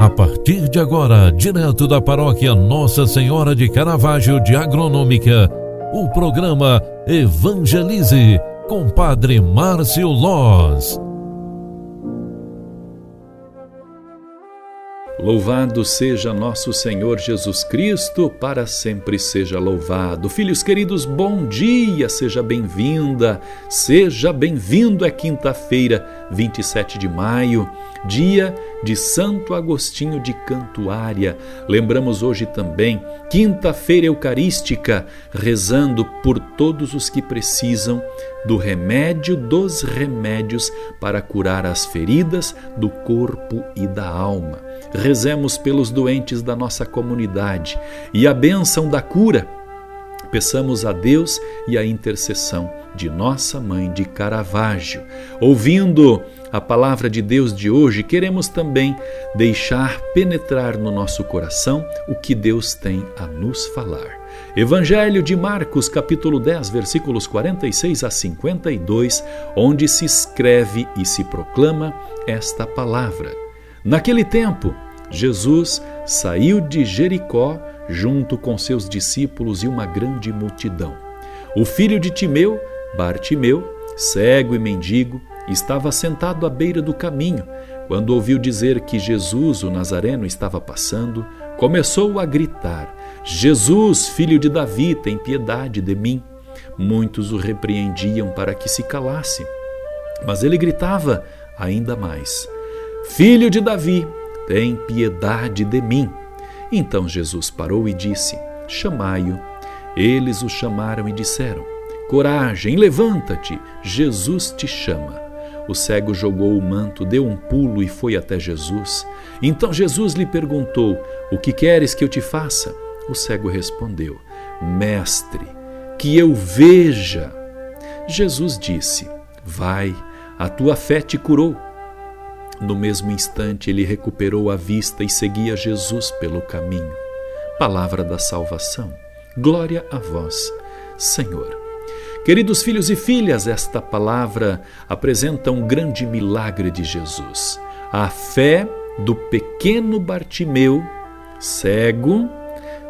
A partir de agora, direto da paróquia Nossa Senhora de Caravaggio de Agronômica, o programa Evangelize com Padre Márcio Loz. Louvado seja nosso Senhor Jesus Cristo, para sempre seja louvado. Filhos queridos, bom dia, seja bem-vinda, seja bem-vindo. É quinta-feira, 27 de maio, dia de Santo Agostinho de Cantuária. Lembramos hoje também, quinta-feira eucarística, rezando por todos os que precisam do remédio dos remédios para curar as feridas do corpo e da alma. Rezemos pelos doentes da nossa comunidade e a bênção da cura. Peçamos a Deus e a intercessão de nossa mãe de Caravaggio. Ouvindo a palavra de Deus de hoje, queremos também deixar penetrar no nosso coração o que Deus tem a nos falar. Evangelho de Marcos, capítulo 10, versículos 46 a 52, onde se escreve e se proclama esta palavra. Naquele tempo, Jesus saiu de Jericó junto com seus discípulos e uma grande multidão. O filho de Timeu, Bartimeu, cego e mendigo, estava sentado à beira do caminho. Quando ouviu dizer que Jesus, o Nazareno, estava passando, começou a gritar: Jesus, filho de Davi, tem piedade de mim. Muitos o repreendiam para que se calasse, mas ele gritava ainda mais: Filho de Davi, tem piedade de mim. Então Jesus parou e disse: Chamai-o. Eles o chamaram e disseram: Coragem, levanta-te, Jesus te chama. O cego jogou o manto, deu um pulo e foi até Jesus. Então Jesus lhe perguntou: O que queres que eu te faça? O cego respondeu: Mestre, que eu veja. Jesus disse: Vai, a tua fé te curou. No mesmo instante, ele recuperou a vista e seguia Jesus pelo caminho. Palavra da salvação. Glória a vós, Senhor. Queridos filhos e filhas, esta palavra apresenta um grande milagre de Jesus. A fé do pequeno Bartimeu, cego,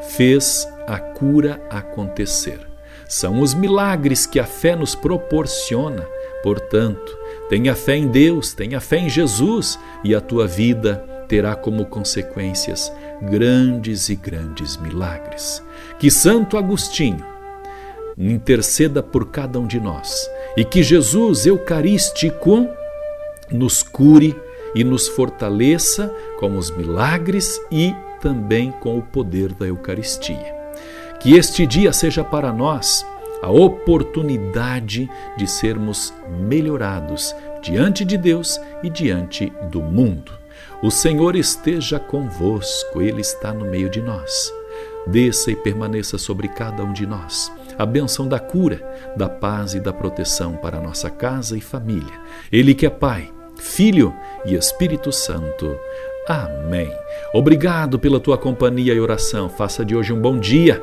fez a cura acontecer. São os milagres que a fé nos proporciona. Portanto, tenha fé em Deus, tenha fé em Jesus e a tua vida terá como consequências grandes e grandes milagres. Que Santo Agostinho interceda por cada um de nós e que Jesus Eucarístico nos cure e nos fortaleça com os milagres e também com o poder da Eucaristia. Que este dia seja para nós a oportunidade de sermos melhorados diante de Deus e diante do mundo. O Senhor esteja convosco, Ele está no meio de nós. Desça e permaneça sobre cada um de nós. A bênção da cura, da paz e da proteção para nossa casa e família. Ele que é Pai, Filho e Espírito Santo. Amém. Obrigado pela tua companhia e oração. Faça de hoje um bom dia.